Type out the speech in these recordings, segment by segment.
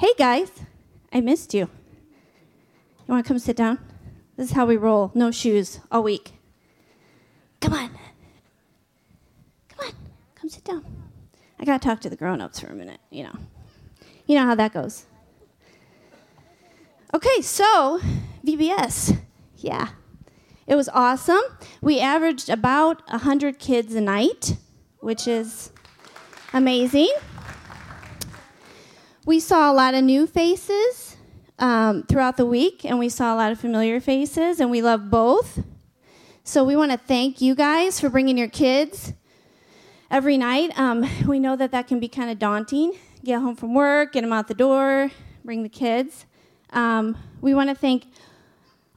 Hey guys, I missed you. You want to come sit down? This is how we roll. No shoes all week. Come on. Come on. Come sit down. I got to talk to the grown ups for a minute, you know. You know how that goes. Okay, so VBS. Yeah. It was awesome. We averaged about 100 kids a night, which is amazing. We saw a lot of new faces um, throughout the week, and we saw a lot of familiar faces, and we love both. So we want to thank you guys for bringing your kids every night. Um, we know that that can be kind of daunting. Get home from work, get them out the door, bring the kids. Um, we want to thank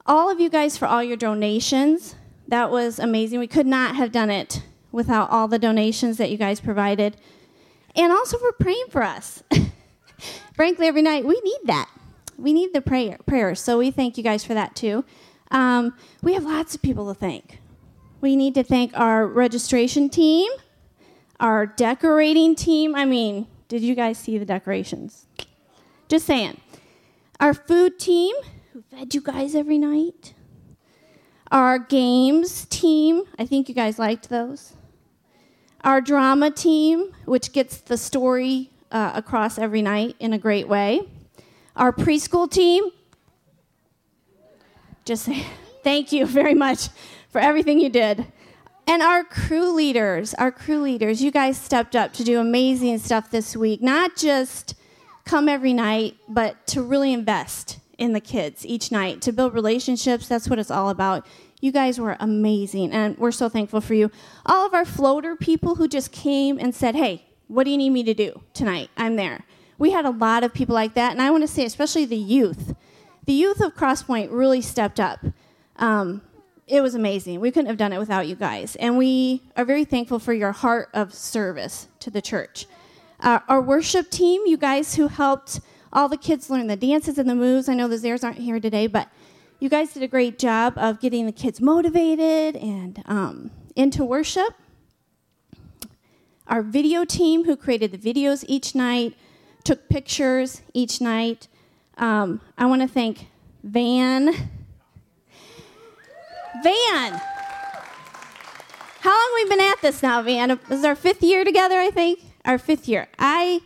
all of you guys for all your donations. That was amazing. We could not have done it without all the donations that you guys provided, and also for praying for us. frankly, every night we need that. We need the prayer prayers. So we thank you guys for that too. Um, we have lots of people to thank. We need to thank our registration team, our decorating team. I mean, did you guys see the decorations? Just saying. Our food team, who fed you guys every night. Our games team, I think you guys liked those. Our drama team, which gets the story uh, across every night in a great way. Our preschool team, just say thank you very much for everything you did. And our crew leaders, our crew leaders, you guys stepped up to do amazing stuff this week. Not just come every night, but to really invest in the kids each night, to build relationships. That's what it's all about. You guys were amazing, and we're so thankful for you. All of our floater people who just came and said, Hey, what do you need me to do tonight? I'm there. We had a lot of people like that, and I want to say, especially the youth. The youth of Crosspoint really stepped up. Um, it was amazing. We couldn't have done it without you guys. And we are very thankful for your heart of service to the church. Uh, our worship team, you guys who helped all the kids learn the dances and the moves. I know the Zares aren't here today, but you guys did a great job of getting the kids motivated and um, into worship our video team who created the videos each night, took pictures each night. Um, I want to thank Van. Van! How long have we been at this now, Van? This is our fifth year together, I think? Our fifth year. I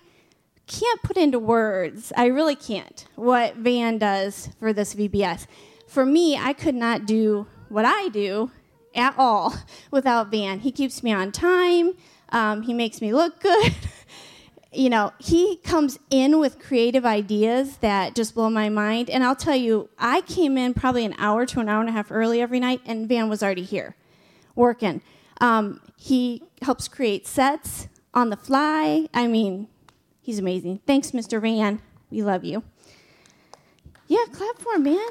can't put into words, I really can't, what Van does for this VBS. For me, I could not do what I do at all without Van. He keeps me on time. Um, he makes me look good. you know, he comes in with creative ideas that just blow my mind. And I'll tell you, I came in probably an hour to an hour and a half early every night, and Van was already here working. Um, he helps create sets on the fly. I mean, he's amazing. Thanks, Mr. Van. We love you. Yeah, clap for him, man.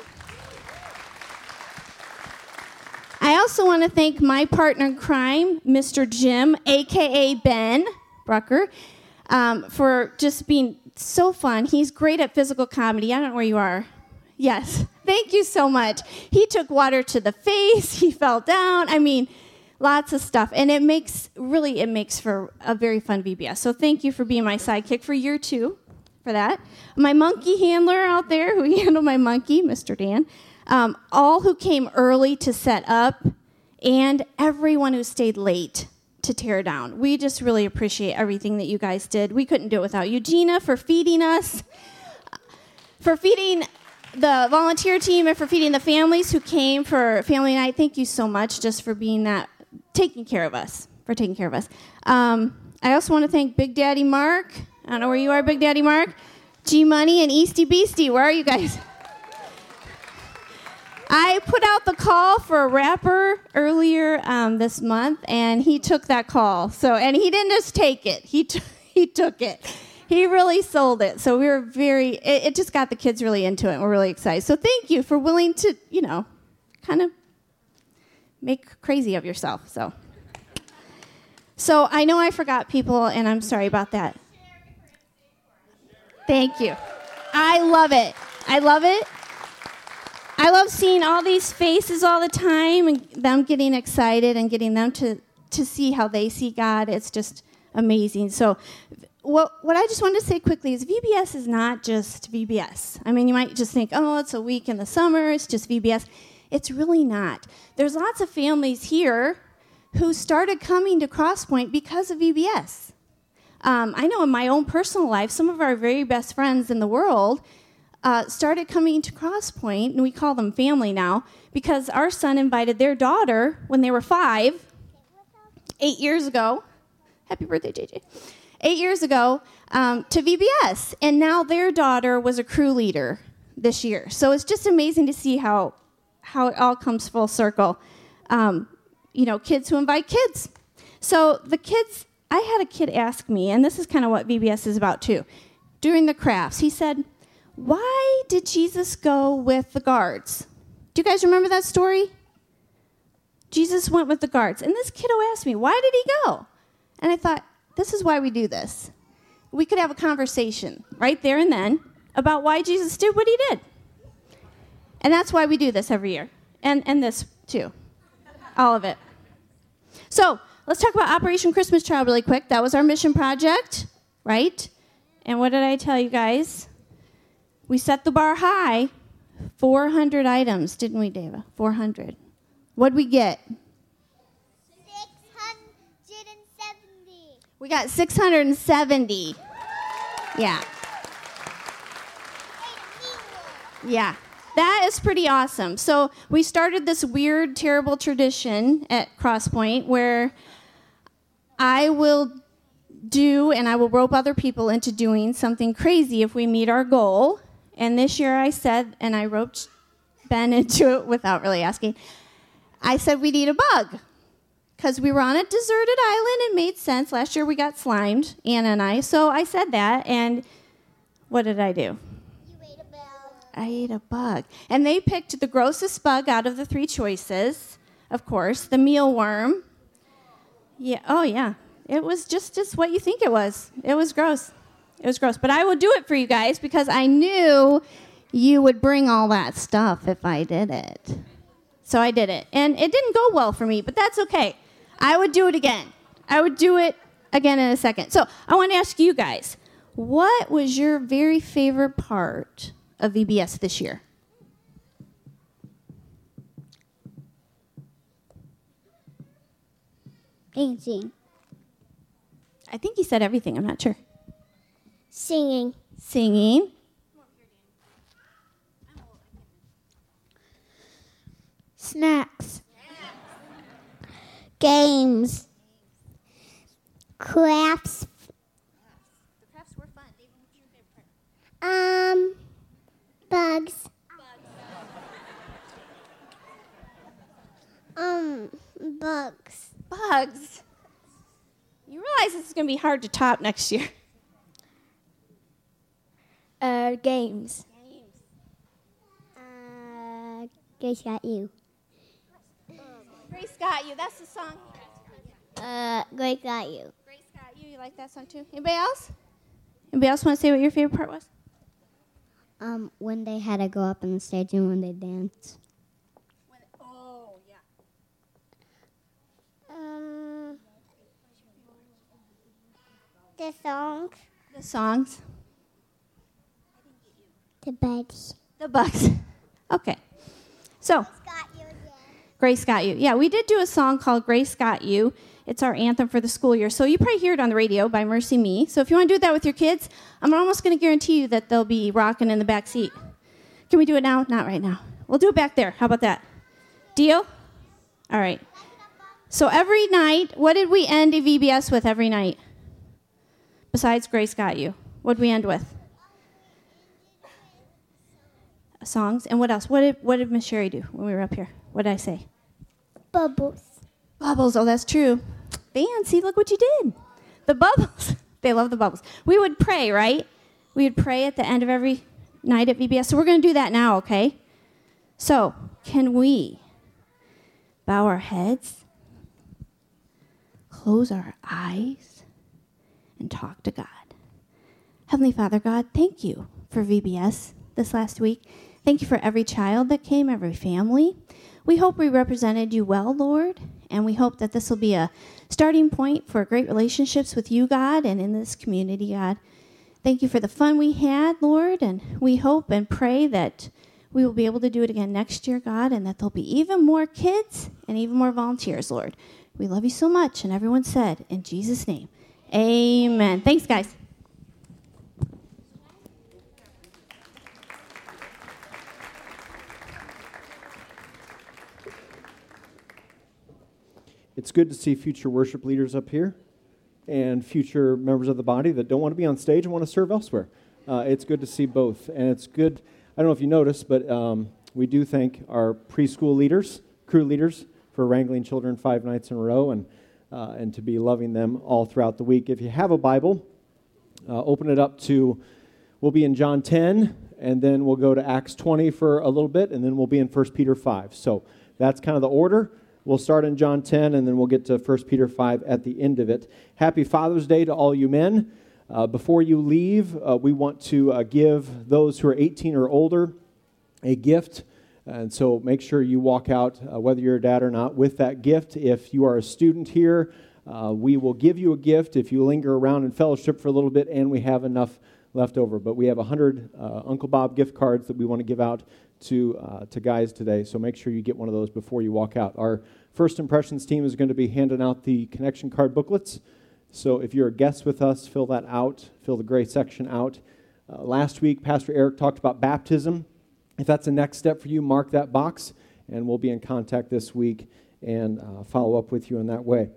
I also want to thank my partner in crime, Mr. Jim, aka Ben Brucker, um, for just being so fun. He's great at physical comedy. I don't know where you are. Yes. Thank you so much. He took water to the face, he fell down. I mean, lots of stuff. And it makes, really, it makes for a very fun VBS. So thank you for being my sidekick for year two for that. My monkey handler out there who handled my monkey, Mr. Dan um, all who came early to set up, and everyone who stayed late to tear down. We just really appreciate everything that you guys did. We couldn't do it without Eugenia for feeding us, for feeding the volunteer team, and for feeding the families who came for family night. Thank you so much just for being that, taking care of us, for taking care of us. Um, I also want to thank Big Daddy Mark. I don't know where you are, Big Daddy Mark. G Money and Easty Beastie. Where are you guys? I put out the call for a rapper earlier um, this month, and he took that call. So, and he didn't just take it; he t- he took it. He really sold it. So we were very. It, it just got the kids really into it. and We're really excited. So thank you for willing to, you know, kind of make crazy of yourself. So. So I know I forgot people, and I'm sorry about that. Thank you. I love it. I love it. I love seeing all these faces all the time and them getting excited and getting them to, to see how they see God. It's just amazing. So, what, what I just wanted to say quickly is VBS is not just VBS. I mean, you might just think, oh, it's a week in the summer, it's just VBS. It's really not. There's lots of families here who started coming to Crosspoint because of VBS. Um, I know in my own personal life, some of our very best friends in the world uh, started coming to Crosspoint, and we call them family now, because our son invited their daughter when they were five, eight years ago. Happy birthday, JJ. Eight years ago um, to VBS, and now their daughter was a crew leader this year. So it's just amazing to see how how it all comes full circle. Um, you know, kids who invite kids. So the kids, I had a kid ask me, and this is kind of what VBS is about too. During the crafts, he said, Why did Jesus go with the guards? Do you guys remember that story? Jesus went with the guards. And this kiddo asked me, Why did he go? And I thought, This is why we do this. We could have a conversation right there and then about why Jesus did what he did. And that's why we do this every year. And, and this too. All of it. So let's talk about Operation Christmas Child really quick. That was our mission project, right? And what did I tell you guys? We set the bar high 400 items, didn't we, Dava? 400. What'd we get? 670. We got 670. Yeah. Yeah. That is pretty awesome. So we started this weird, terrible tradition at Crosspoint where I will do and I will rope other people into doing something crazy if we meet our goal. And this year I said, and I roped Ben into it without really asking, I said we need a bug. Because we were on a deserted island and made sense. Last year we got slimed, Anna and I. So I said that, and what did I do? I ate a bug. And they picked the grossest bug out of the three choices, of course, the mealworm. Yeah, oh yeah. It was just as what you think it was. It was gross. It was gross. But I will do it for you guys because I knew you would bring all that stuff if I did it. So I did it. And it didn't go well for me, but that's okay. I would do it again. I would do it again in a second. So I want to ask you guys what was your very favorite part of VBS this year? Dancing. I think he said everything. I'm not sure. Singing. Singing. Snacks. Games. Crafts. Um, bugs. Um, bugs. Bugs. You realize this is going to be hard to top next year. Uh, games. Uh, Grace got you. Grace got you. That's the song. Uh, Grace got you. Grace got you. You like that song too? Anybody else? Anybody else want to say what your favorite part was? Um, when they had to go up on the stage and when they danced. When, oh yeah. Um, the songs. The songs. The bugs. The bugs. Okay. So Got you again. Grace Got You. Yeah, we did do a song called Grace Got You. It's our anthem for the school year. So you probably hear it on the radio by MercyMe. So if you want to do that with your kids, I'm almost going to guarantee you that they'll be rocking in the back seat. Can we do it now? Not right now. We'll do it back there. How about that? Deal? All right. So every night, what did we end a VBS with every night? Besides Grace Got You. What did we end with? Songs. And what else? What did, what did Miss Sherry do when we were up here? What did I say? Bubbles. Bubbles. Oh, that's true. Fancy, look what you did. The bubbles. they love the bubbles. We would pray, right? We would pray at the end of every night at VBS. So we're going to do that now, okay? So, can we bow our heads, close our eyes, and talk to God? Heavenly Father God, thank you for VBS this last week. Thank you for every child that came, every family. We hope we represented you well, Lord, And we hope that this will be a starting point for great relationships with you, God, and in this community, God. Thank you for the fun we had, Lord, and we hope and pray that we will be able to do it again next year, God, and that there'll be even more kids and even more volunteers, Lord. We love you so much. And everyone said, in Jesus' name, amen. Thanks, guys. It's good to see future worship leaders up here and future members of the body that don't want to be on stage and want to serve elsewhere. Uh, it's good to see both. And it's good, I don't know if you noticed, but um, we do thank our preschool leaders, crew leaders, for wrangling children five nights in a row and, uh, and to be loving them all throughout the week. If you have a Bible, uh, open it up to, we'll be in John 10, and then we'll go to Acts 20 for a little bit, and then we'll be in 1 Peter 5. So that's kind of the order. We'll start in John 10, and then we'll get to 1 Peter 5 at the end of it. Happy Father's Day to all you men. Uh, before you leave, uh, we want to uh, give those who are 18 or older a gift. And so make sure you walk out, uh, whether you're a dad or not, with that gift. If you are a student here, uh, we will give you a gift if you linger around in fellowship for a little bit and we have enough left over. But we have 100 uh, Uncle Bob gift cards that we want to give out to, uh, to guys today. So make sure you get one of those before you walk out. Our first impressions team is going to be handing out the connection card booklets. So if you're a guest with us, fill that out, fill the gray section out. Uh, last week, Pastor Eric talked about baptism. If that's the next step for you, mark that box, and we'll be in contact this week and uh, follow up with you in that way.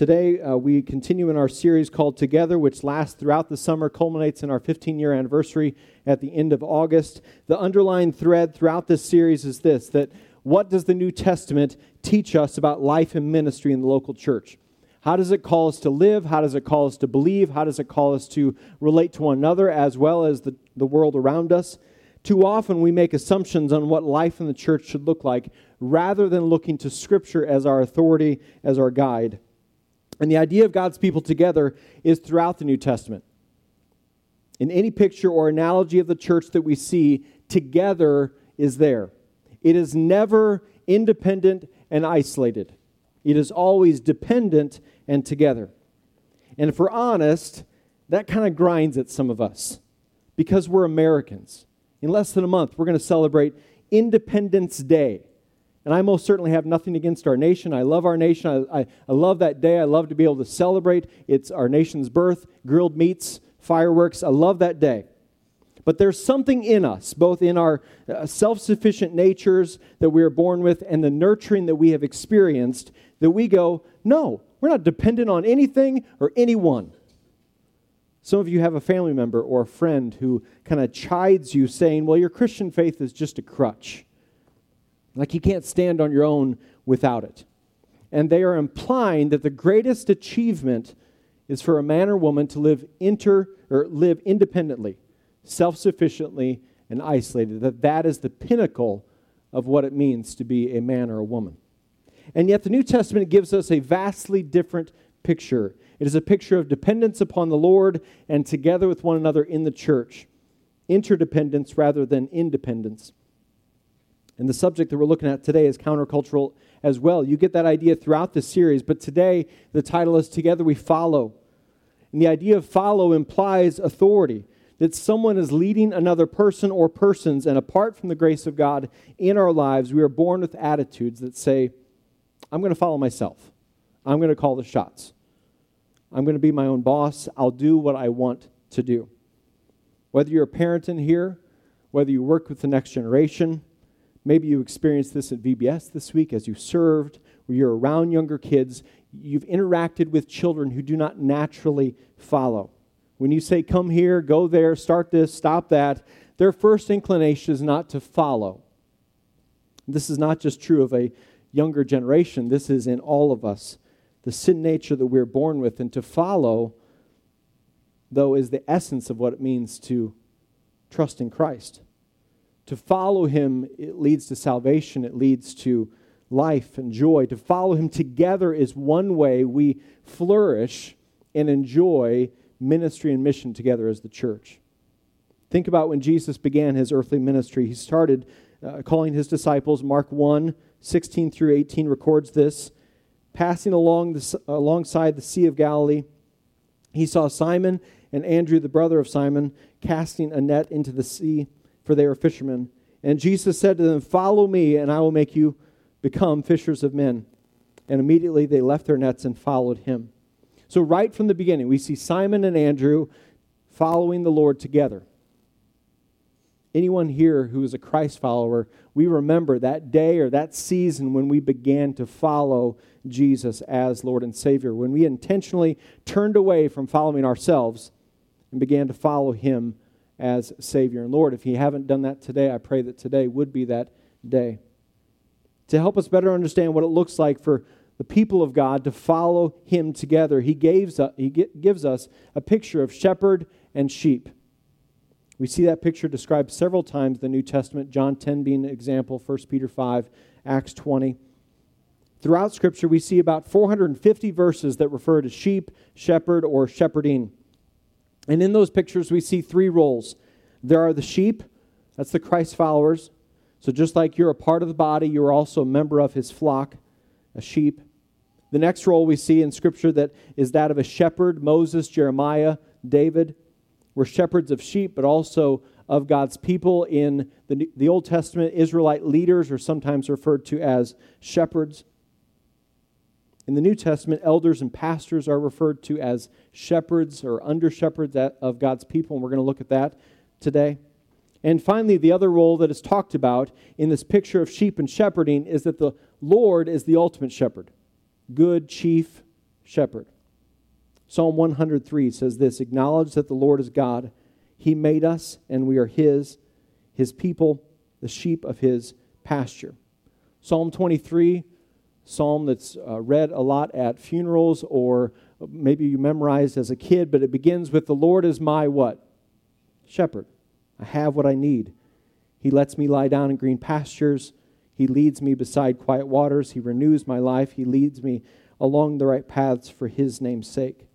Today, uh, we continue in our series called Together, which lasts throughout the summer, culminates in our 15 year anniversary at the end of August. The underlying thread throughout this series is this that what does the New Testament teach us about life and ministry in the local church? How does it call us to live? How does it call us to believe? How does it call us to relate to one another as well as the, the world around us? Too often we make assumptions on what life in the church should look like rather than looking to Scripture as our authority, as our guide. And the idea of God's people together is throughout the New Testament. In any picture or analogy of the church that we see, together is there. It is never independent and isolated, it is always dependent and together. And if we're honest, that kind of grinds at some of us because we're Americans. In less than a month, we're going to celebrate Independence Day. And I most certainly have nothing against our nation. I love our nation. I, I, I, love that day. I love to be able to celebrate. It's our nation's birth, grilled meats, fireworks. I love that day. But there's something in us, both in our uh, self sufficient natures that we are born with and the nurturing that we have experienced, that we go, no, we're not dependent on anything or anyone. Some of you have a family member or a friend who kind of chides you, saying, well, your Christian faith is just a crutch. Like you can't stand on your own without it. And they are implying that the greatest achievement is for a man or woman to live inter or live independently, self-sufficiently and isolated. That that is the pinnacle of what it means to be a man or a woman. And yet the New Testament gives us a vastly different picture. It is a picture of dependence upon the Lord and together with one another in the church. Interdependence rather than independence. And the subject that we're looking at today is countercultural as well. You get that idea throughout the series, but today the title is Together We Follow. And the idea of follow implies authority, that someone is leading another person or persons, and apart from the grace of God in our lives, we are born with attitudes that say, I'm going to follow myself. I'm going to call the shots. I'm going to be my own boss. I'll do what I want to do. Whether you're a parent in here, whether you work with the next generation, Maybe you experienced this at VBS this week as you served, where you're around younger kids. You've interacted with children who do not naturally follow. When you say, come here, go there, start this, stop that, their first inclination is not to follow. This is not just true of a younger generation, this is in all of us. The sin nature that we're born with, and to follow, though, is the essence of what it means to trust in Christ. To follow him, it leads to salvation, it leads to life and joy. To follow him together is one way we flourish and enjoy ministry and mission together as the church. Think about when Jesus began his earthly ministry. He started uh, calling his disciples. Mark 1 16 through 18 records this. Passing along the, alongside the Sea of Galilee, he saw Simon and Andrew, the brother of Simon, casting a net into the sea, for they were fishermen. And Jesus said to them, Follow me, and I will make you become fishers of men. And immediately they left their nets and followed him. So, right from the beginning, we see Simon and Andrew following the Lord together. Anyone here who is a Christ follower, we remember that day or that season when we began to follow Jesus as Lord and Savior, when we intentionally turned away from following ourselves and began to follow Him as Savior and Lord. If you haven't done that today, I pray that today would be that day. To help us better understand what it looks like for the people of God to follow Him together, He, gives, uh, he gives us a picture of shepherd and sheep. We see that picture described several times in the New Testament, John 10 being an example, 1 Peter 5, Acts 20. Throughout Scripture, we see about 450 verses that refer to sheep, shepherd, or shepherding. And in those pictures, we see three roles. There are the sheep, that's the Christ followers. So just like you're a part of the body, you're also a member of his flock, a sheep. The next role we see in Scripture that is that of a shepherd, Moses, Jeremiah, David were shepherds of sheep, but also of God's people. In the, the Old Testament, Israelite leaders are sometimes referred to as shepherds. In the New Testament, elders and pastors are referred to as shepherds or under shepherds of God's people, and we're going to look at that today. And finally, the other role that is talked about in this picture of sheep and shepherding is that the Lord is the ultimate shepherd, good chief shepherd. Psalm 103 says this Acknowledge that the Lord is God. He made us, and we are His, His people, the sheep of His pasture. Psalm 23, psalm that's uh, read a lot at funerals or maybe you memorized as a kid, but it begins with The Lord is my what? Shepherd. I have what I need. He lets me lie down in green pastures. He leads me beside quiet waters. He renews my life. He leads me along the right paths for His name's sake.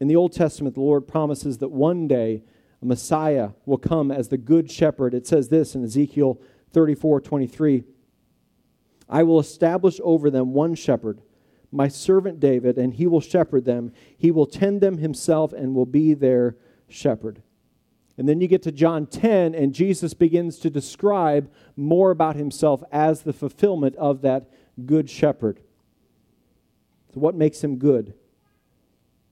In the Old Testament, the Lord promises that one day a Messiah will come as the good shepherd. It says this in Ezekiel 34 23. I will establish over them one shepherd, my servant David, and he will shepherd them. He will tend them himself and will be their shepherd. And then you get to John 10, and Jesus begins to describe more about himself as the fulfillment of that good shepherd. So, what makes him good?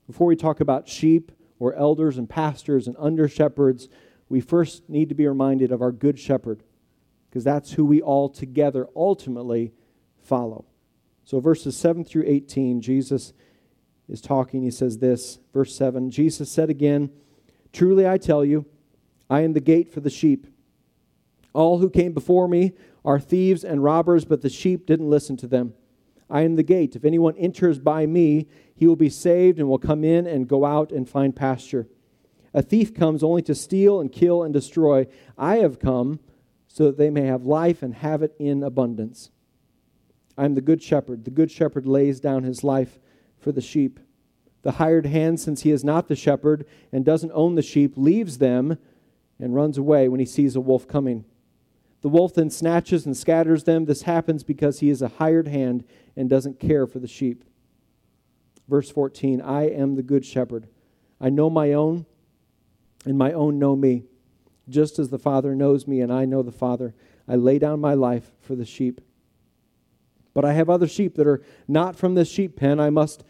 Before we talk about sheep or elders and pastors and under shepherds, we first need to be reminded of our good shepherd, because that's who we all together ultimately follow. So, verses 7 through 18, Jesus is talking. He says this, verse 7 Jesus said again, Truly I tell you, I am the gate for the sheep. All who came before me are thieves and robbers, but the sheep didn't listen to them. I am the gate. If anyone enters by me, he will be saved and will come in and go out and find pasture. A thief comes only to steal and kill and destroy. I have come so that they may have life and have it in abundance. I am the good shepherd. The good shepherd lays down his life for the sheep. The hired hand, since he is not the shepherd and doesn't own the sheep, leaves them and runs away when he sees a wolf coming. The wolf then snatches and scatters them. This happens because he is a hired hand and doesn't care for the sheep. Verse 14 I am the good shepherd. I know my own, and my own know me. Just as the Father knows me, and I know the Father, I lay down my life for the sheep. But I have other sheep that are not from this sheep pen. I must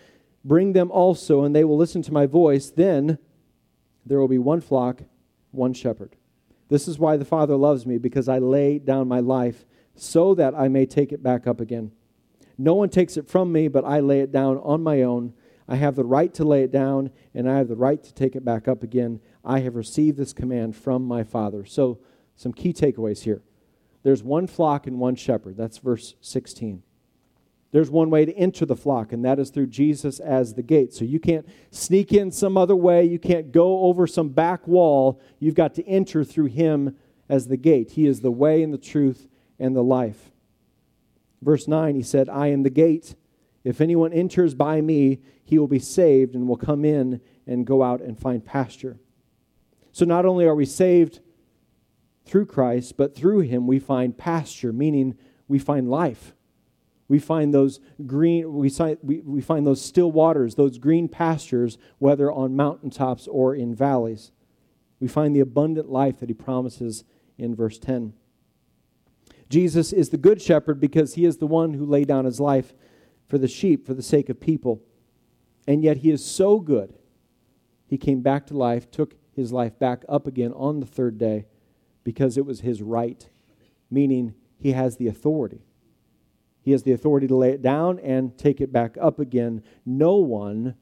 bring them also, and they will listen to my voice. Then there will be one flock, one shepherd. This is why the Father loves me, because I lay down my life so that I may take it back up again. No one takes it from me, but I lay it down on my own. I have the right to lay it down, and I have the right to take it back up again. I have received this command from my Father. So, some key takeaways here. There's one flock and one shepherd. That's verse 16. There's one way to enter the flock, and that is through Jesus as the gate. So you can't sneak in some other way. You can't go over some back wall. You've got to enter through him as the gate. He is the way and the truth and the life. Verse 9, he said, I am the gate. If anyone enters by me, he will be saved and will come in and go out and find pasture. So not only are we saved through Christ, but through him we find pasture, meaning we find life. We find those green, we, we, find those still waters, those green pastures, whether on mountaintops or in valleys. We find the abundant life that he promises in verse 10. Jesus is the good shepherd because he is the one who laid down his life for the sheep for the sake of people. And yet he is so good. He came back to life, took his life back up again on the third day because it was his right, meaning he has the authority. He has the authority to lay it down and take it back up again. No one,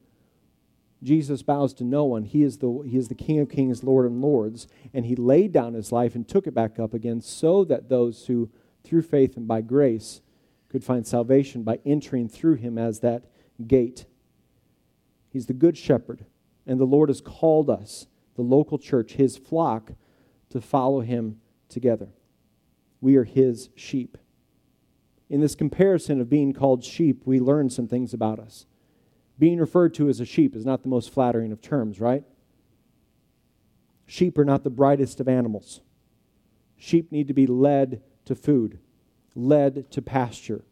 Jesus bows to no one. He is the, he is the King of kings, Lord and lords, and he laid down his life and took it back up again so that those who, through faith and by grace, could find salvation by entering through him as that gate. He's the good shepherd, and the Lord has called us, the local church, his flock, to follow him together. We are his sheep. In this comparison of being called sheep, we learn some things about us. Being referred to as a sheep is not the most flattering of terms, right? Sheep are not the brightest of animals. Sheep need to be led to food, led to pasture.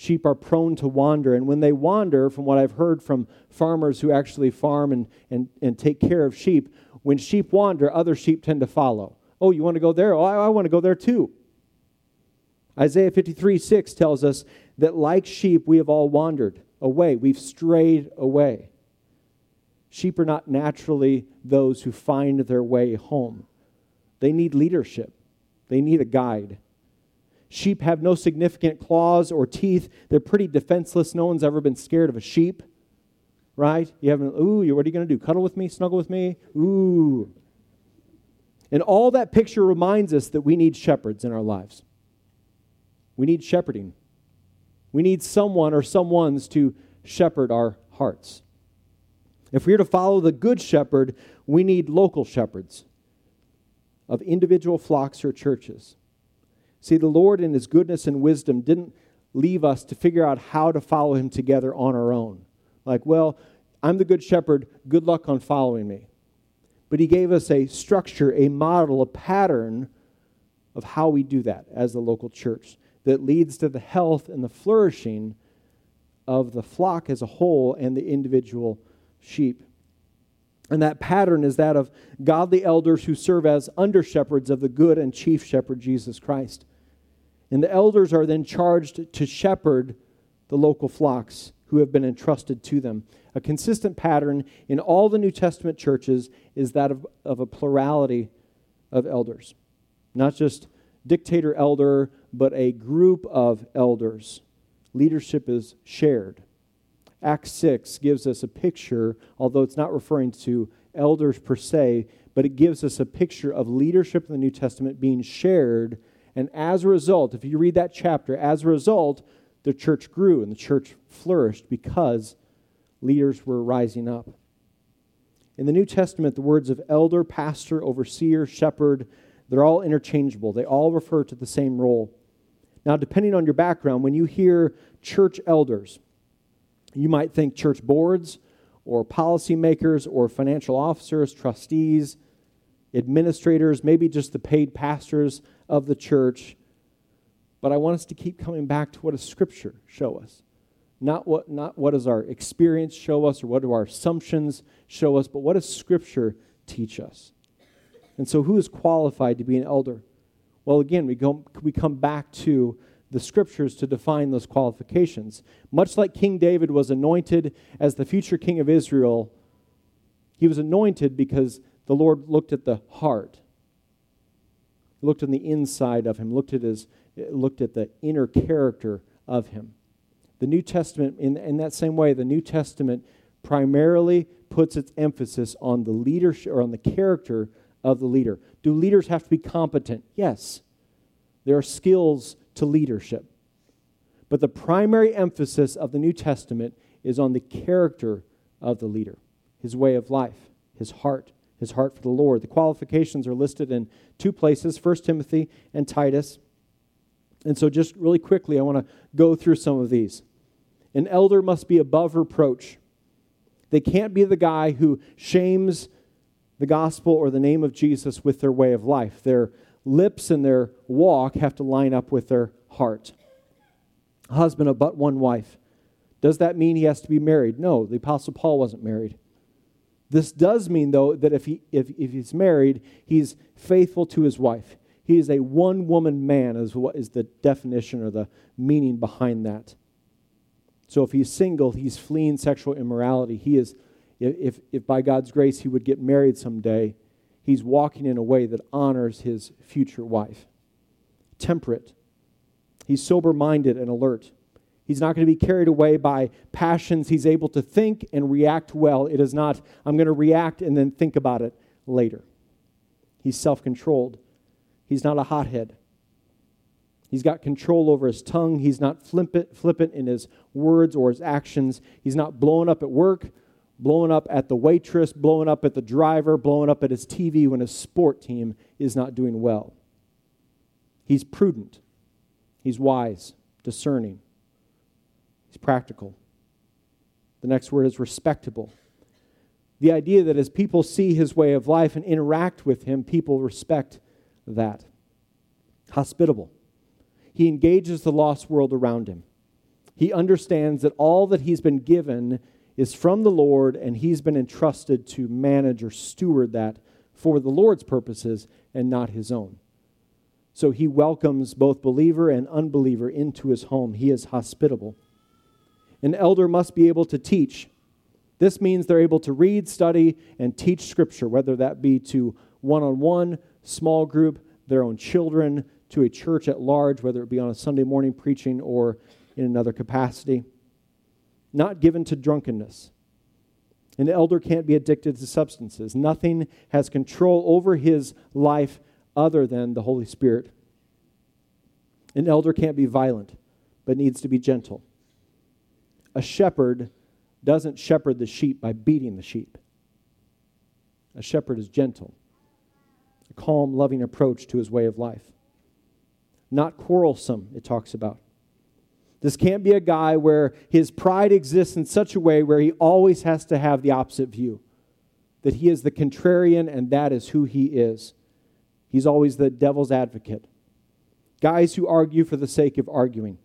Sheep are prone to wander, and when they wander, from what I've heard from farmers who actually farm and, and, and take care of sheep, when sheep wander, other sheep tend to follow. Oh, you want to go there? Oh, I, I want to go there too. Isaiah 53 6 tells us that like sheep, we have all wandered away. We've strayed away. Sheep are not naturally those who find their way home, they need leadership, they need a guide. Sheep have no significant claws or teeth. They're pretty defenseless. No one's ever been scared of a sheep, right? You haven't, ooh, what are you going to do? Cuddle with me? Snuggle with me? Ooh. And all that picture reminds us that we need shepherds in our lives. We need shepherding. We need someone or someones to shepherd our hearts. If we are to follow the good shepherd, we need local shepherds of individual flocks or churches. See, the Lord, in his goodness and wisdom, didn't leave us to figure out how to follow him together on our own. Like, well, I'm the good shepherd, good luck on following me. But he gave us a structure, a model, a pattern of how we do that as the local church that leads to the health and the flourishing of the flock as a whole and the individual sheep. And that pattern is that of godly elders who serve as under shepherds of the good and chief shepherd, Jesus Christ. And the elders are then charged to shepherd the local flocks who have been entrusted to them. A consistent pattern in all the New Testament churches is that of, of a plurality of elders, not just dictator elder, but a group of elders. Leadership is shared. Acts 6 gives us a picture, although it's not referring to elders per se, but it gives us a picture of leadership in the New Testament being shared. And as a result, if you read that chapter, as a result, the church grew and the church flourished because leaders were rising up. In the New Testament, the words of elder, pastor, overseer, shepherd, they're all interchangeable. They all refer to the same role. Now, depending on your background, when you hear church elders, you might think church boards or policymakers or financial officers, trustees, administrators, maybe just the paid pastors of the church. But I want us to keep coming back to what does Scripture show us? Not what, not what does our experience show us or what do our assumptions show us, but what does Scripture teach us? And so, who is qualified to be an elder? Well, again, we, go, we come back to the scriptures to define those qualifications. Much like King David was anointed as the future king of Israel, he was anointed because the Lord looked at the heart, looked on the inside of him, looked at, his, looked at the inner character of him. The New Testament, in, in that same way, the New Testament primarily puts its emphasis on the leadership or on the character of the leader. Do leaders have to be competent? Yes. There are skills to leadership. But the primary emphasis of the New Testament is on the character of the leader, his way of life, his heart, his heart for the Lord. The qualifications are listed in two places 1 Timothy and Titus. And so, just really quickly, I want to go through some of these. An elder must be above reproach. They can't be the guy who shames the gospel or the name of Jesus with their way of life. Their lips and their walk have to line up with their heart. A husband of but one wife. Does that mean he has to be married? No, the Apostle Paul wasn't married. This does mean, though, that if, he, if, if he's married, he's faithful to his wife. He is a one woman man, is what is the definition or the meaning behind that. So if he's single, he's fleeing sexual immorality. He is, if, if by God's grace he would get married someday, he's walking in a way that honors his future wife. Temperate. He's sober minded and alert. He's not going to be carried away by passions. He's able to think and react well. It is not, I'm going to react and then think about it later. He's self controlled. He's not a hothead. He's got control over his tongue. He's not flippant, flippant in his words or his actions. He's not blowing up at work, blowing up at the waitress, blowing up at the driver, blowing up at his TV when his sport team is not doing well. He's prudent. He's wise, discerning. He's practical. The next word is respectable. The idea that as people see his way of life and interact with him, people respect that. Hospitable. He engages the lost world around him. He understands that all that he's been given is from the Lord, and he's been entrusted to manage or steward that for the Lord's purposes and not his own. So he welcomes both believer and unbeliever into his home. He is hospitable. An elder must be able to teach. This means they're able to read, study, and teach Scripture, whether that be to one on one, small group, their own children, to a church at large, whether it be on a Sunday morning preaching or in another capacity. Not given to drunkenness. An elder can't be addicted to substances. Nothing has control over his life other than the Holy Spirit. An elder can't be violent, but needs to be gentle a shepherd doesn't shepherd the sheep by beating the sheep. A shepherd is gentle, a calm, loving approach to his way of life. Not quarrelsome, it talks about. This can't be a guy where his pride exists in such a way where he always has to have the opposite view that he is the contrarian and that is who he is. He's always the devil's advocate. Guys who argue for the sake of arguing.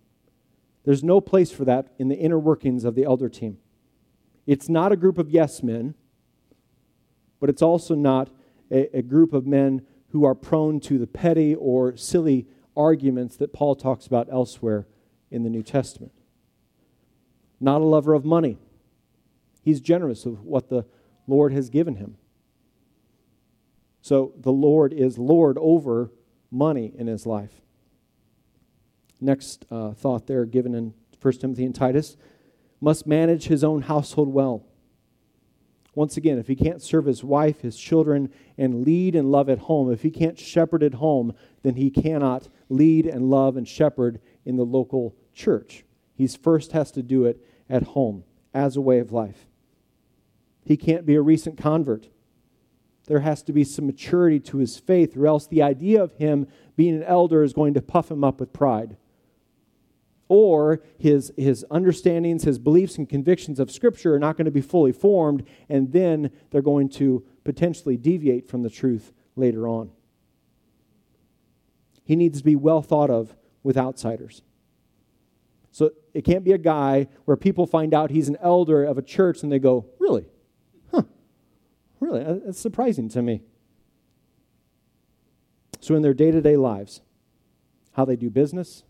There's no place for that in the inner workings of the elder team. It's not a group of yes men, but it's also not a, a group of men who are prone to the petty or silly arguments that Paul talks about elsewhere in the New Testament. Not a lover of money. He's generous of what the Lord has given him. So the Lord is Lord over money in his life. Next uh, thought there given in 1 Timothy and Titus must manage his own household well. Once again, if he can't serve his wife, his children, and lead and love at home, if he can't shepherd at home, then he cannot lead and love and shepherd in the local church. He first has to do it at home as a way of life. He can't be a recent convert. There has to be some maturity to his faith, or else the idea of him being an elder is going to puff him up with pride or his, his understandings, his beliefs, and convictions of Scripture are not going to be fully formed, and then they're going to potentially deviate from the truth later on. He needs to be well thought of with outsiders. So it can't be a guy where people find out he's an elder of a church and they go, Really? Huh. Really? Uh, that's surprising to me. So, in their day to day lives, how they do business,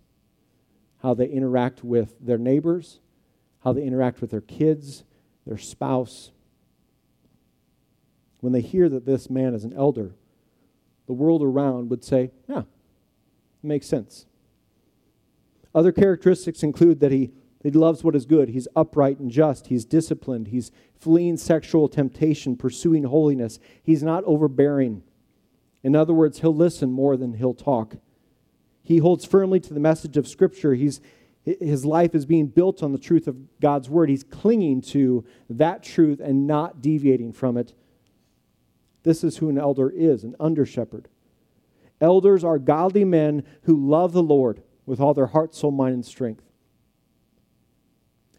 how they interact with their neighbors, how they interact with their kids, their spouse. When they hear that this man is an elder, the world around would say, Yeah, makes sense. Other characteristics include that he, he loves what is good, he's upright and just, he's disciplined, he's fleeing sexual temptation, pursuing holiness, he's not overbearing. In other words, he'll listen more than he'll talk. He holds firmly to the message of Scripture. He's, his life is being built on the truth of God's Word. He's clinging to that truth and not deviating from it. This is who an elder is an under shepherd. Elders are godly men who love the Lord with all their heart, soul, mind, and strength,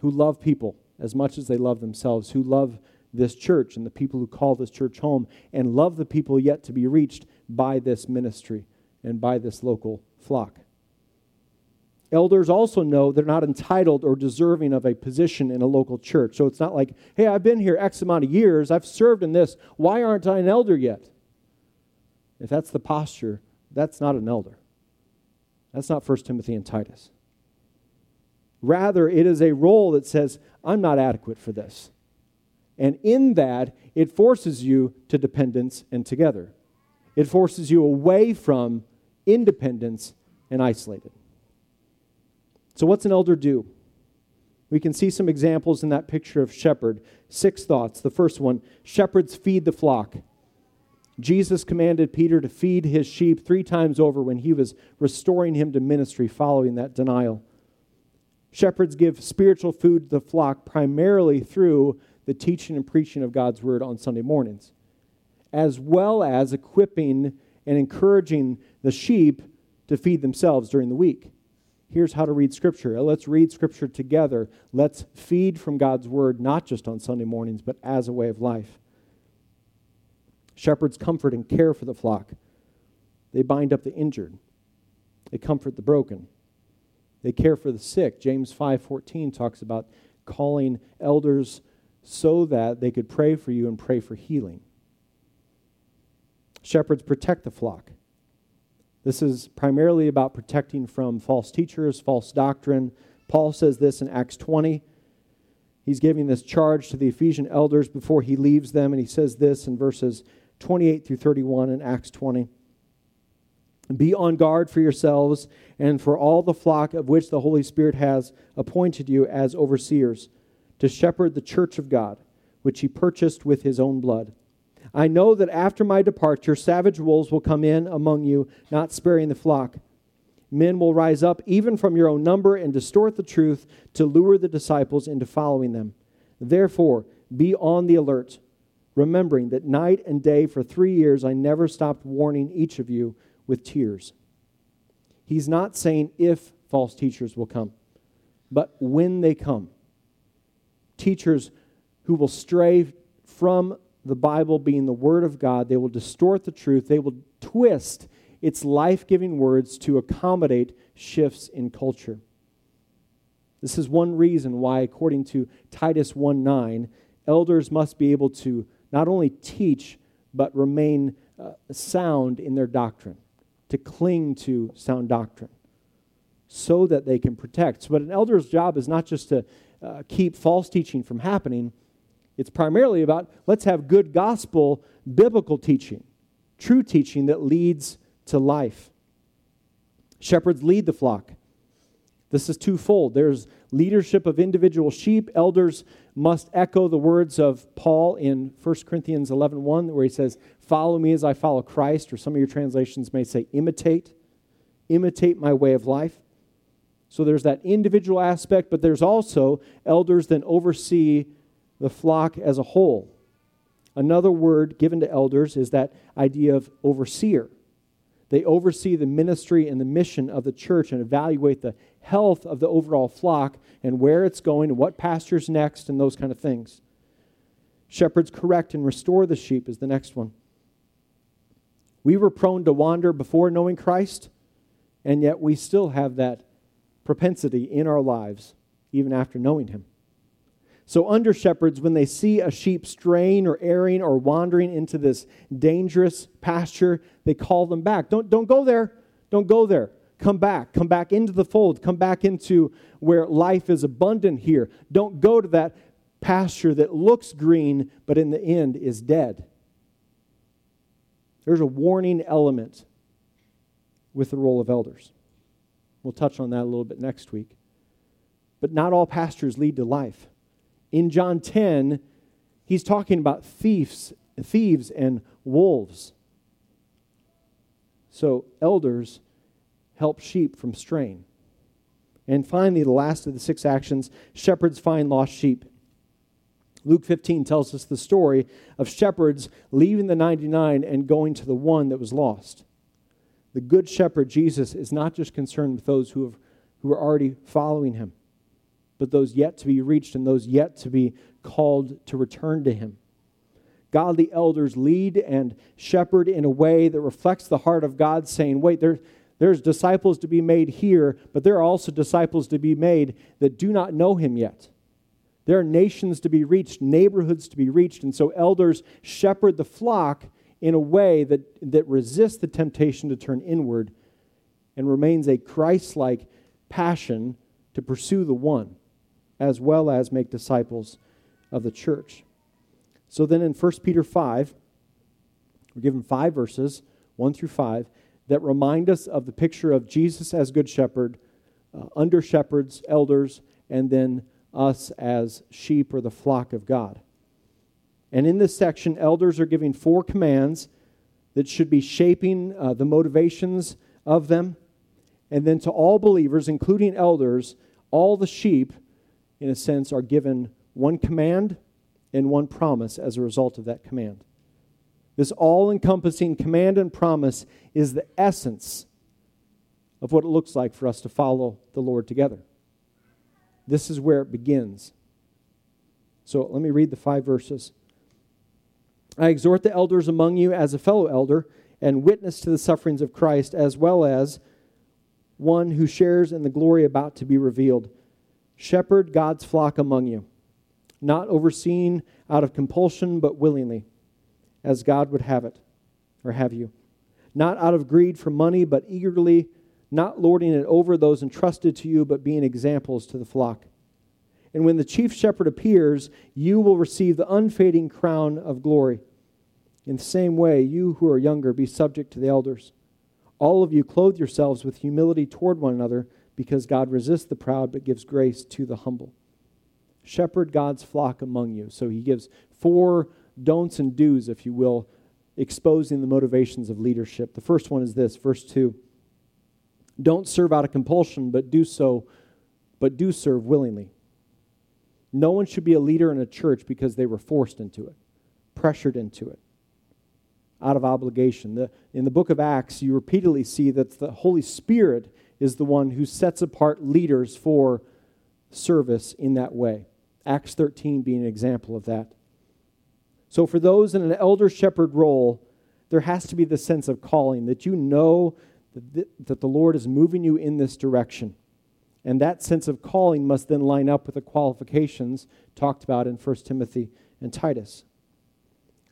who love people as much as they love themselves, who love this church and the people who call this church home and love the people yet to be reached by this ministry and by this local flock. Elders also know they're not entitled or deserving of a position in a local church. So it's not like, hey, I've been here X amount of years, I've served in this, why aren't I an elder yet? If that's the posture, that's not an elder. That's not 1 Timothy and Titus. Rather, it is a role that says, I'm not adequate for this. And in that, it forces you to dependence and together. It forces you away from independence and isolated. So, what's an elder do? We can see some examples in that picture of shepherd. Six thoughts. The first one shepherds feed the flock. Jesus commanded Peter to feed his sheep three times over when he was restoring him to ministry following that denial. Shepherds give spiritual food to the flock primarily through the teaching and preaching of God's word on Sunday mornings, as well as equipping and encouraging the sheep to feed themselves during the week. Here's how to read Scripture. Let's read Scripture together. Let's feed from God's Word, not just on Sunday mornings, but as a way of life. Shepherds comfort and care for the flock. They bind up the injured. They comfort the broken. They care for the sick. James 5:14 talks about calling elders so that they could pray for you and pray for healing. Shepherds protect the flock. This is primarily about protecting from false teachers, false doctrine. Paul says this in Acts 20. He's giving this charge to the Ephesian elders before he leaves them, and he says this in verses 28 through 31 in Acts 20. Be on guard for yourselves and for all the flock of which the Holy Spirit has appointed you as overseers, to shepherd the church of God, which he purchased with his own blood. I know that after my departure, savage wolves will come in among you, not sparing the flock. Men will rise up even from your own number and distort the truth to lure the disciples into following them. Therefore, be on the alert, remembering that night and day for three years I never stopped warning each of you with tears. He's not saying if false teachers will come, but when they come. Teachers who will stray from the Bible being the Word of God, they will distort the truth, they will twist its life giving words to accommodate shifts in culture. This is one reason why, according to Titus 1 9, elders must be able to not only teach, but remain uh, sound in their doctrine, to cling to sound doctrine, so that they can protect. But an elder's job is not just to uh, keep false teaching from happening it's primarily about let's have good gospel, biblical teaching, true teaching that leads to life. Shepherds lead the flock. This is twofold. There's leadership of individual sheep. Elders must echo the words of Paul in 1 Corinthians 11 1, where he says, Follow me as I follow Christ, or some of your translations may say, imitate. Imitate my way of life. So there's that individual aspect, but there's also elders that oversee the flock as a whole. Another word given to elders is that idea of overseer. They oversee the ministry and the mission of the church and evaluate the health of the overall flock and where it's going and what pastures next and those kind of things. Shepherds correct and restore the sheep is the next one. We were prone to wander before knowing Christ, and yet we still have that propensity in our lives even after knowing Him. So, under shepherds, when they see a sheep straying or erring or wandering into this dangerous pasture, they call them back. Don't, don't go there. Don't go there. Come back. Come back into the fold. Come back into where life is abundant here. Don't go to that pasture that looks green, but in the end is dead. There's a warning element with the role of elders. We'll touch on that a little bit next week. But not all pastures lead to life in John 10, he's talking about thieves, thieves and wolves. So elders help sheep from straying. And finally, the last of the six actions shepherds find lost sheep. Luke 15 tells us the story of shepherds leaving the 99 and going to the one that was lost. The good shepherd, Jesus, is not just concerned with those who, have, who are already following him but those yet to be reached and those yet to be called to return to Him. godly elders lead and shepherd in a way that reflects the heart of God, saying, Wait, there, there's disciples to be made here, but there are also disciples to be made that do not know him yet. There are nations to be reached, neighborhoods to be reached, and so elders shepherd the flock in a way that, that resists the temptation to turn inward and remains a Christ like passion to pursue the one, as well as make disciples of the church. So then in 1 Peter 5, we're given five verses, 1 through 5, that remind us of the picture of Jesus as Good Shepherd, uh, under shepherds, elders, and then us as sheep or the flock of God. And in this section, elders are giving four commands that should be shaping uh, the motivations of them. And then to all believers, including elders, all the sheep, in a sense, are given one command and one promise as a result of that command. This all encompassing command and promise is the essence of what it looks like for us to follow the Lord together. This is where it begins. So let me read the five verses. I exhort the elders among you as a fellow elder and witness to the sufferings of Christ, as well as one who shares in the glory about to be revealed. Shepherd God's flock among you, not overseen out of compulsion, but willingly, as God would have it, or have you. Not out of greed for money, but eagerly, not lording it over those entrusted to you, but being examples to the flock. And when the chief shepherd appears, you will receive the unfading crown of glory. In the same way, you who are younger, be subject to the elders. All of you clothe yourselves with humility toward one another, because God resists the proud but gives grace to the humble. Shepherd God's flock among you. So he gives four don'ts and do's, if you will, exposing the motivations of leadership. The first one is this, verse 2. Don't serve out of compulsion, but do so, but do serve willingly. No one should be a leader in a church because they were forced into it, pressured into it out of obligation. The, in the book of Acts, you repeatedly see that the Holy Spirit is the one who sets apart leaders for service in that way. Acts 13 being an example of that. So, for those in an elder shepherd role, there has to be the sense of calling that you know that, the Lord is moving you in this direction. And that sense of calling must then line up with the qualifications talked about in 1 Timothy and Titus.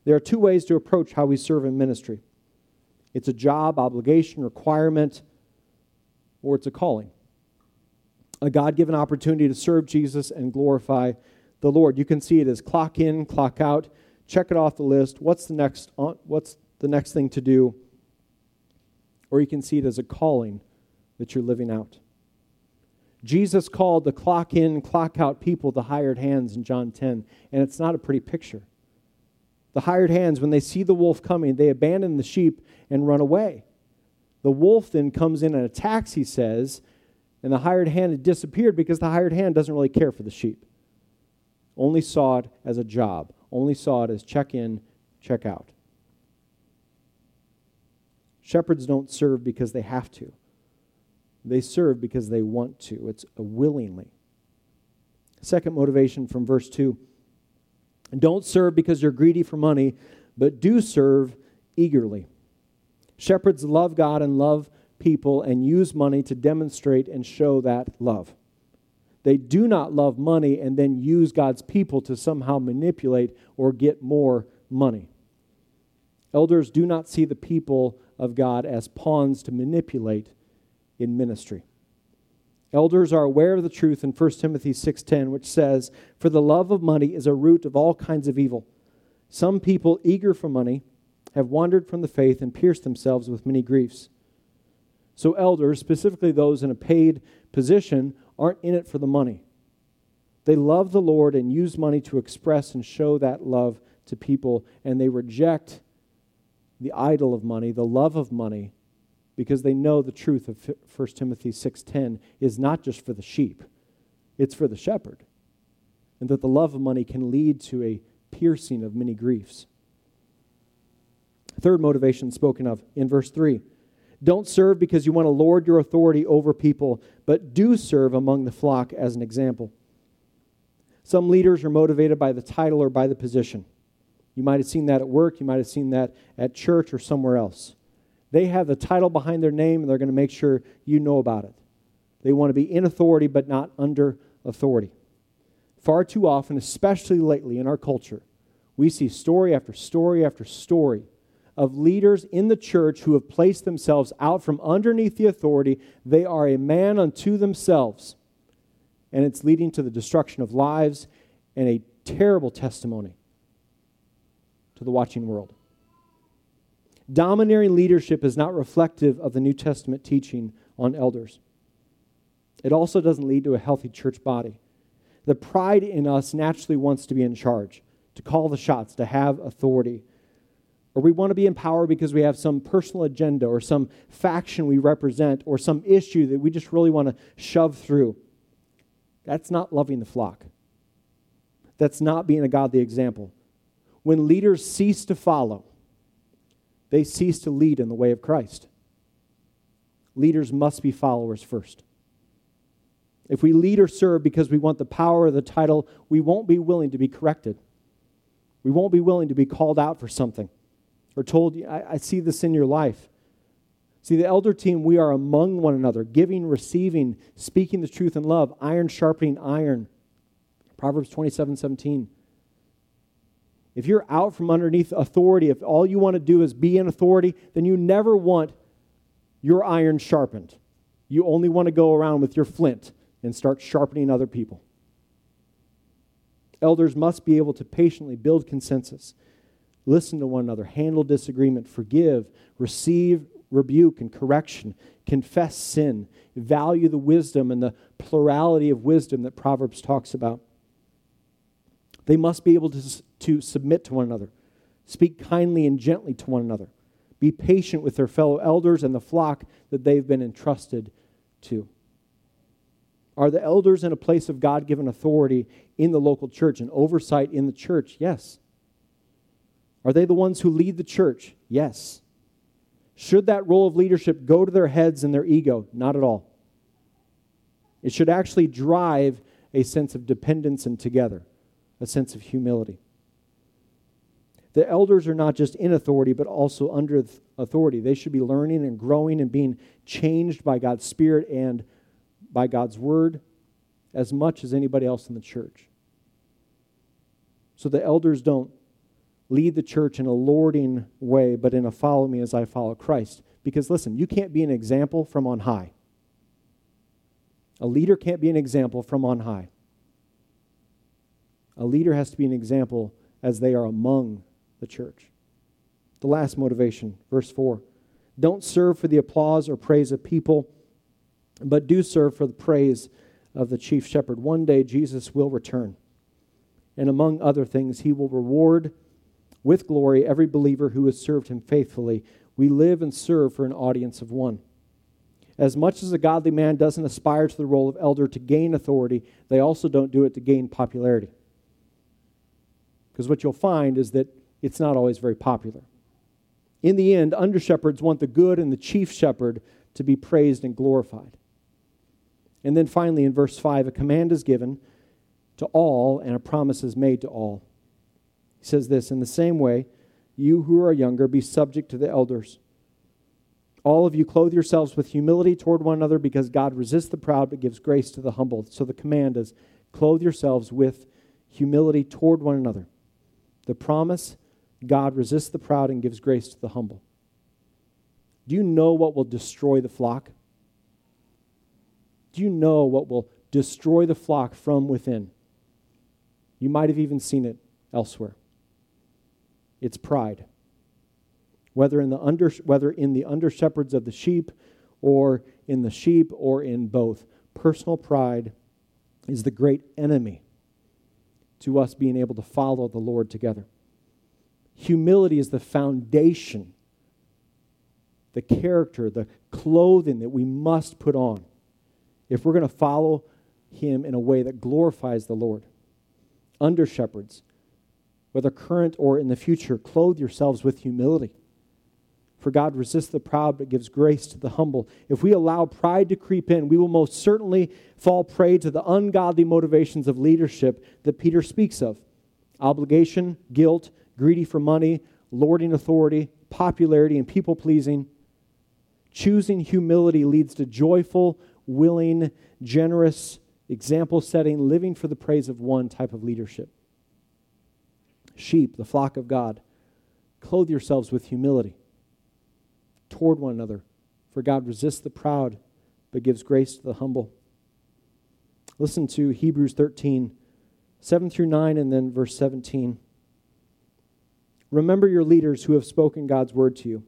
There are two ways to approach how we serve in ministry it's a job, obligation, requirement, or it's a calling. A God given opportunity to serve Jesus and glorify the Lord. You can see it as clock in, clock out, check it off the list. What's the next, uh, what's the next thing to do? Or you can see it as a calling that you're living out. Jesus called the clock in, clock out people the hired hands in John 10, and it's not a pretty picture. The hired hands, when they see the wolf coming, they abandon the sheep and run away. The wolf then comes in and attacks, he says, and the hired hand had disappeared because the hired hand doesn't really care for the sheep. Only saw it as a job, only saw it as check in, check out. Shepherds don't serve because they have to. They serve because they want to. It's willingly. Second motivation from verse 2 don't serve because you're greedy for money, but do serve eagerly. Shepherds love God and love people and use money to demonstrate and show that love. They do not love money and then use God's people to somehow manipulate or get more money. Elders do not see the people of God as pawns to manipulate in ministry. Elders are aware of the truth in 1 Timothy 6:10 which says, "For the love of money is a root of all kinds of evil. Some people eager for money have wandered from the faith and pierced themselves with many griefs." So elders, specifically those in a paid position, aren't in it for the money. They love the Lord and use money to express and show that love to people, and they reject the idol of money, the love of money, because they know the truth of 1 Timothy 6:10 is not just for the sheep, it's for the shepherd. And that the love of money can lead to a piercing of many griefs. Third motivation spoken of in verse 3. Don't serve because you want to lord your authority over people, but do serve among the flock as an example. Some leaders are motivated by the title or by the position. You might have seen that at work, you might have seen that at church or somewhere else. They have the title behind their name and they're going to make sure you know about it. They want to be in authority but not under authority. Far too often, especially lately in our culture, we see story after story after story of leaders in the church who have placed themselves out from underneath the authority. They are a man unto themselves. And it's leading to the destruction of lives and a terrible testimony to the watching world. Domineering leadership is not reflective of the New Testament teaching on elders. It also doesn't lead to a healthy church body. The pride in us naturally wants to be in charge, to call the shots, to have authority. Or we want to be in power because we have some personal agenda or some faction we represent or some issue that we just really want to shove through. That's not loving the flock. That's not being a godly example. When leaders cease to follow, they cease to lead in the way of Christ. Leaders must be followers first. If we lead or serve because we want the power or the title, we won't be willing to be corrected. We won't be willing to be called out for something or told, I, I see this in your life. See, the elder team, we are among one another, giving, receiving, speaking the truth in love, iron sharpening iron. Proverbs 27 17. If you're out from underneath authority, if all you want to do is be in authority, then you never want your iron sharpened. You only want to go around with your flint and start sharpening other people. Elders must be able to patiently build consensus, listen to one another, handle disagreement, forgive, receive rebuke and correction, confess sin, value the wisdom and the plurality of wisdom that Proverbs talks about. They must be able to, to submit to one another, speak kindly and gently to one another, be patient with their fellow elders and the flock that they've been entrusted to. Are the elders in a place of God given authority in the local church and oversight in the church? Yes. Are they the ones who lead the church? Yes. Should that role of leadership go to their heads and their ego? Not at all. It should actually drive a sense of dependence and together a sense of humility. The elders are not just in authority, but also under authority. They should be learning and growing and being changed by God's Spirit and by God's Word as much as anybody else in the church. So the elders don't lead the church in a lording way, but in a follow me as I follow Christ. Because listen, you can't be an example from on high. A leader can't be an example from on high. A leader has to be an example as they are among the church. The last motivation, verse 4. Don't serve for the applause or praise of people, but do serve for the praise of the chief shepherd. One day Jesus will return. And among other things, he will reward with glory every believer who has served him faithfully. We live and serve for an audience of one. As much as a godly man doesn't aspire to the role of elder to gain authority, they also don't do it to gain popularity. Because what you'll find is that it's not always very popular. In the end, under shepherds want the good and the chief shepherd to be praised and glorified. And then finally, in verse 5, a command is given to all and a promise is made to all. He says this In the same way, you who are younger, be subject to the elders. All of you clothe yourselves with humility toward one another because God resists the proud but gives grace to the humble. So the command is clothe yourselves with humility toward one another. The promise God resists the proud and gives grace to the humble. Do you know what will destroy the flock? Do you know what will destroy the flock from within? You might have even seen it elsewhere. It's pride. Whether in the under, whether in the under shepherds of the sheep or in the sheep or in both, personal pride is the great enemy to us being able to follow the Lord together. Humility is the foundation, the character, the clothing that we must put on if we're going to follow Him in a way that glorifies the Lord. Under shepherds, whether current or in the future, clothe yourselves with humility. For God resists the proud but gives grace to the humble. If we allow pride to creep in, we will most certainly fall prey to the ungodly motivations of leadership that Peter speaks of obligation, guilt, greedy for money, lording authority, popularity, and people pleasing. Choosing humility leads to joyful, willing, generous, example setting, living for the praise of one type of leadership. Sheep, the flock of God, clothe yourselves with humility toward one another, for God resists the proud, but gives grace to the humble. Listen to Hebrews 13, 7 through 9, and then verse 17. Remember your leaders who have spoken God's word to you.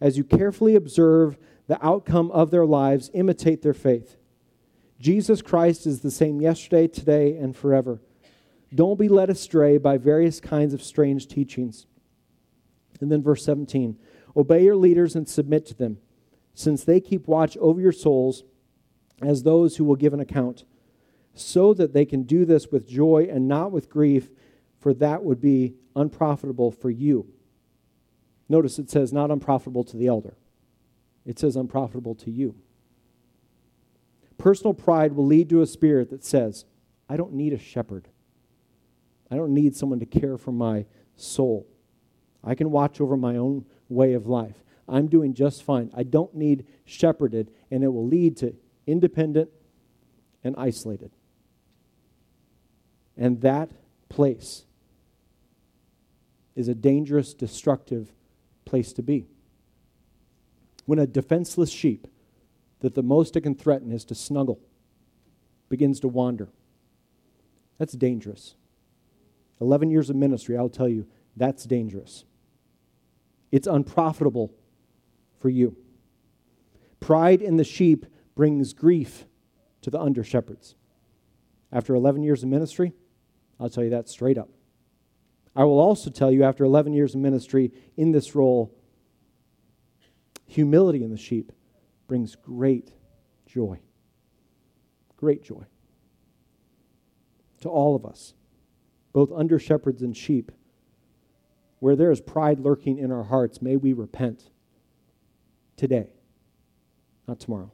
As you carefully observe the outcome of their lives, imitate their faith. Jesus Christ is the same yesterday, today, and forever. Don't be led astray by various kinds of strange teachings. And then verse 17 Obey your leaders and submit to them, since they keep watch over your souls as those who will give an account, so that they can do this with joy and not with grief, for that would be unprofitable for you. Notice it says not unprofitable to the elder, it says unprofitable to you. Personal pride will lead to a spirit that says, I don't need a shepherd. I don't need someone to care for my soul. I can watch over my own way of life. I'm doing just fine. I don't need shepherded, and it will lead to independent and isolated. And that place is a dangerous, destructive place to be. When a defenseless sheep that the most it can threaten is to snuggle begins to wander, that's dangerous. 11 years of ministry, I'll tell you, that's dangerous. It's unprofitable for you. Pride in the sheep brings grief to the under shepherds. After 11 years of ministry, I'll tell you that straight up. I will also tell you, after 11 years of ministry in this role, humility in the sheep brings great joy. Great joy. To all of us, both under shepherds and sheep, where there is pride lurking in our hearts, may we repent today, not tomorrow.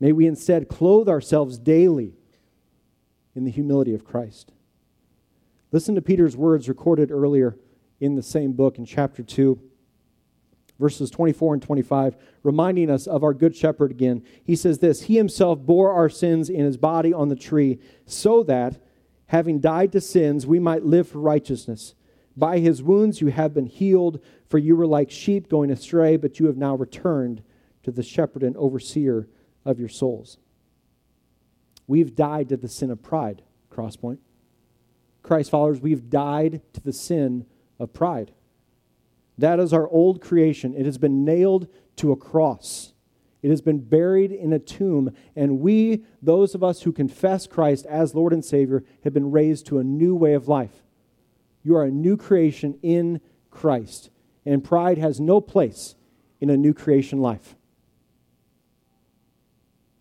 May we instead clothe ourselves daily in the humility of Christ. Listen to Peter's words recorded earlier in the same book in chapter 2, verses 24 and 25, reminding us of our good shepherd again. He says this He himself bore our sins in his body on the tree, so that, having died to sins, we might live for righteousness. By his wounds you have been healed, for you were like sheep going astray, but you have now returned to the shepherd and overseer of your souls. We've died to the sin of pride, Crosspoint. Christ followers, we've died to the sin of pride. That is our old creation. It has been nailed to a cross. It has been buried in a tomb, and we, those of us who confess Christ as Lord and Savior, have been raised to a new way of life. You are a new creation in Christ. And pride has no place in a new creation life.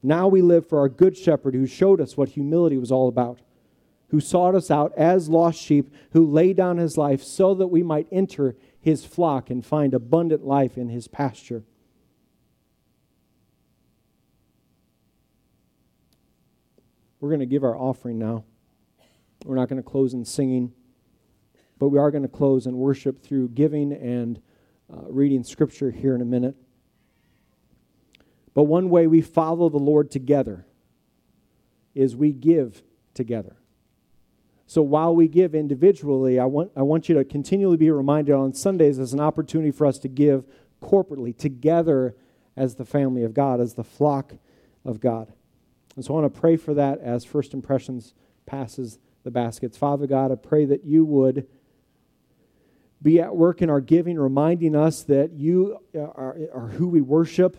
Now we live for our good shepherd who showed us what humility was all about, who sought us out as lost sheep, who laid down his life so that we might enter his flock and find abundant life in his pasture. We're going to give our offering now. We're not going to close in singing. But we are going to close in worship through giving and uh, reading scripture here in a minute. But one way we follow the Lord together is we give together. So while we give individually, I want, I want you to continually be reminded on Sundays as an opportunity for us to give corporately, together as the family of God, as the flock of God. And so I want to pray for that as First Impressions passes the baskets. Father God, I pray that you would be at work in our giving, reminding us that you uh, are, are who we worship,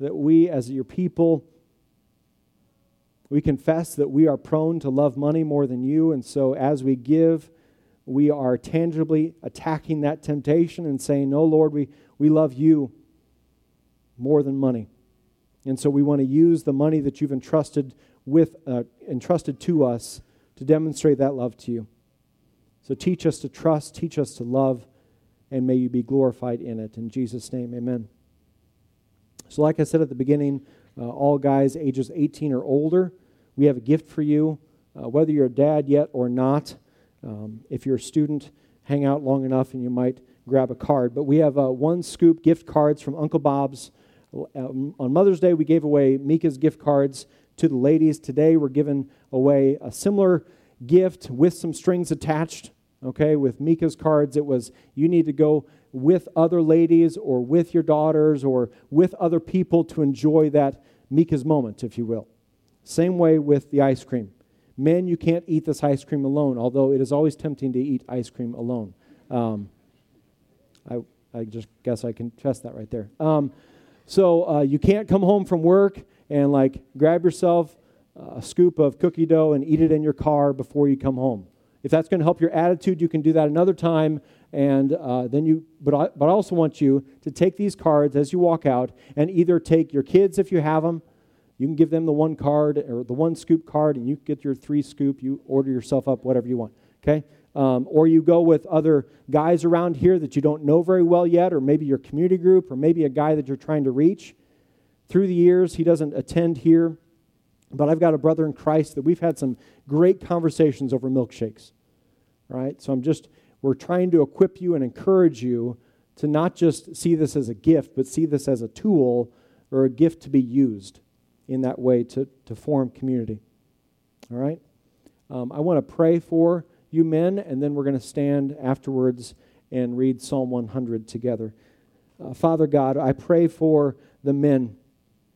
that we, as your people, we confess that we are prone to love money more than you, and so as we give, we are tangibly attacking that temptation and saying, No, Lord, we, we love you more than money. And so we want to use the money that you've entrusted with uh, entrusted to us to demonstrate that love to you. So teach us to trust, teach us to love, and may you be glorified in it. In Jesus' name, amen. So, like I said at the beginning, uh, all guys ages 18 or older, we have a gift for you. Uh, whether you're a dad yet or not, Um, if you're a student, hang out long enough and you might grab a card. But we have uh, one scoop gift cards from Uncle Bob's. Um, on Mother's Day, we gave away Mika's gift cards to the ladies. Today, we're giving away a similar gift with some strings attached. Okay, with Mika's cards, it was you need to go with other ladies or with your daughters or with other people to enjoy that Mika's moment, if you will. Same way with the ice cream. Men, you can't eat this ice cream alone, although it is always tempting to eat ice cream alone. Um, I, I just guess I can confess that right there. Um, so uh, you can't come home from work and like grab yourself a scoop of cookie dough and eat it in your car before you come home. If that's going to help your attitude, you can do that another time. And uh, then you, but I, but I also want you to take these cards as you walk out and either take your kids if you have them you can give them the one card or the one scoop card, and you get your three scoop. You order yourself up whatever you want. Okay? Um, or you go with other guys around here that you don't know very well yet, or maybe your community group, or maybe a guy that you're trying to reach. Through the years, he doesn't attend here, but I've got a brother in Christ that we've had some great conversations over milkshakes. Right? So I'm just, we're trying to equip you and encourage you to not just see this as a gift, but see this as a tool or a gift to be used in that way to, to form community. All right? Um, I want to pray for you men, and then we're going to stand afterwards and read Psalm 100 together. Uh, Father God, I pray for the men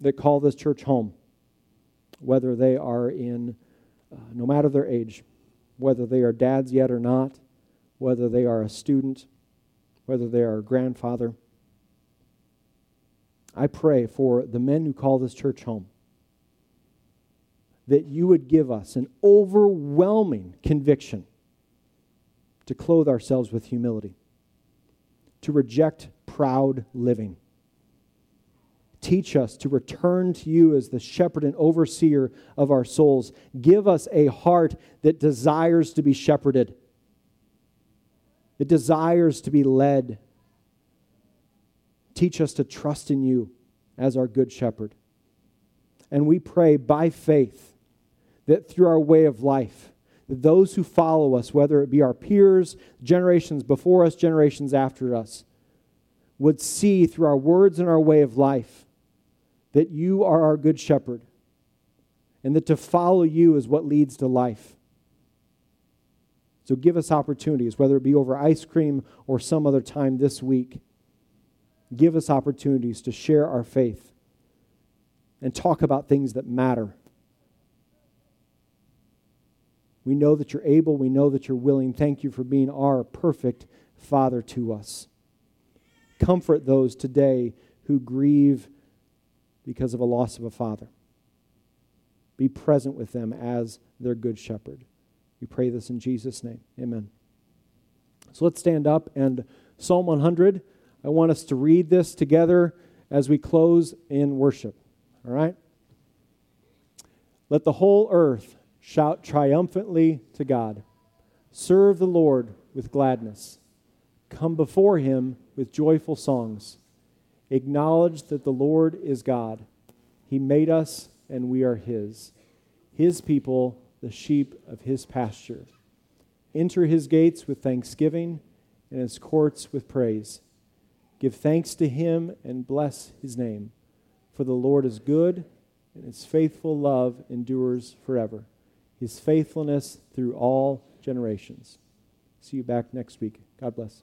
that call this church home, whether they are in, uh, no matter their age, whether they are dads yet or not, whether they are a student, whether they are a grandfather. I pray for the men who call this church home that you would give us an overwhelming conviction to clothe ourselves with humility, to reject proud living. Teach us to return to you as the shepherd and overseer of our souls. Give us a heart that desires to be shepherded, that desires to be led. Teach us to trust in you as our good shepherd. And we pray by faith that through our way of life, those who follow us, whether it be our peers, generations before us, generations after us, would see through our words and our way of life that you are our good shepherd, and that to follow you is what leads to life. So give us opportunities, whether it be over ice cream or some other time this week. Give us opportunities to share our faith and talk about things that matter we know that you're able. We know that you're willing. Thank you for being our perfect Father to us. Comfort those today who grieve because of a loss of a father. Be present with them as their good shepherd. We pray this in Jesus' name. Amen. So let's stand up and Psalm 100. I want us to read this together as we close in worship. All right? Let the whole earth Shout triumphantly to God. Serve the Lord with gladness. Come before him with joyful songs. Acknowledge that the Lord is God. He made us, and we are his. His people, the sheep of his pasture. Enter his gates with thanksgiving and his courts with praise. Give thanks to him and bless his name. For the Lord is good, and his faithful love endures forever his faithfulness through all generations. See you back next week. God bless.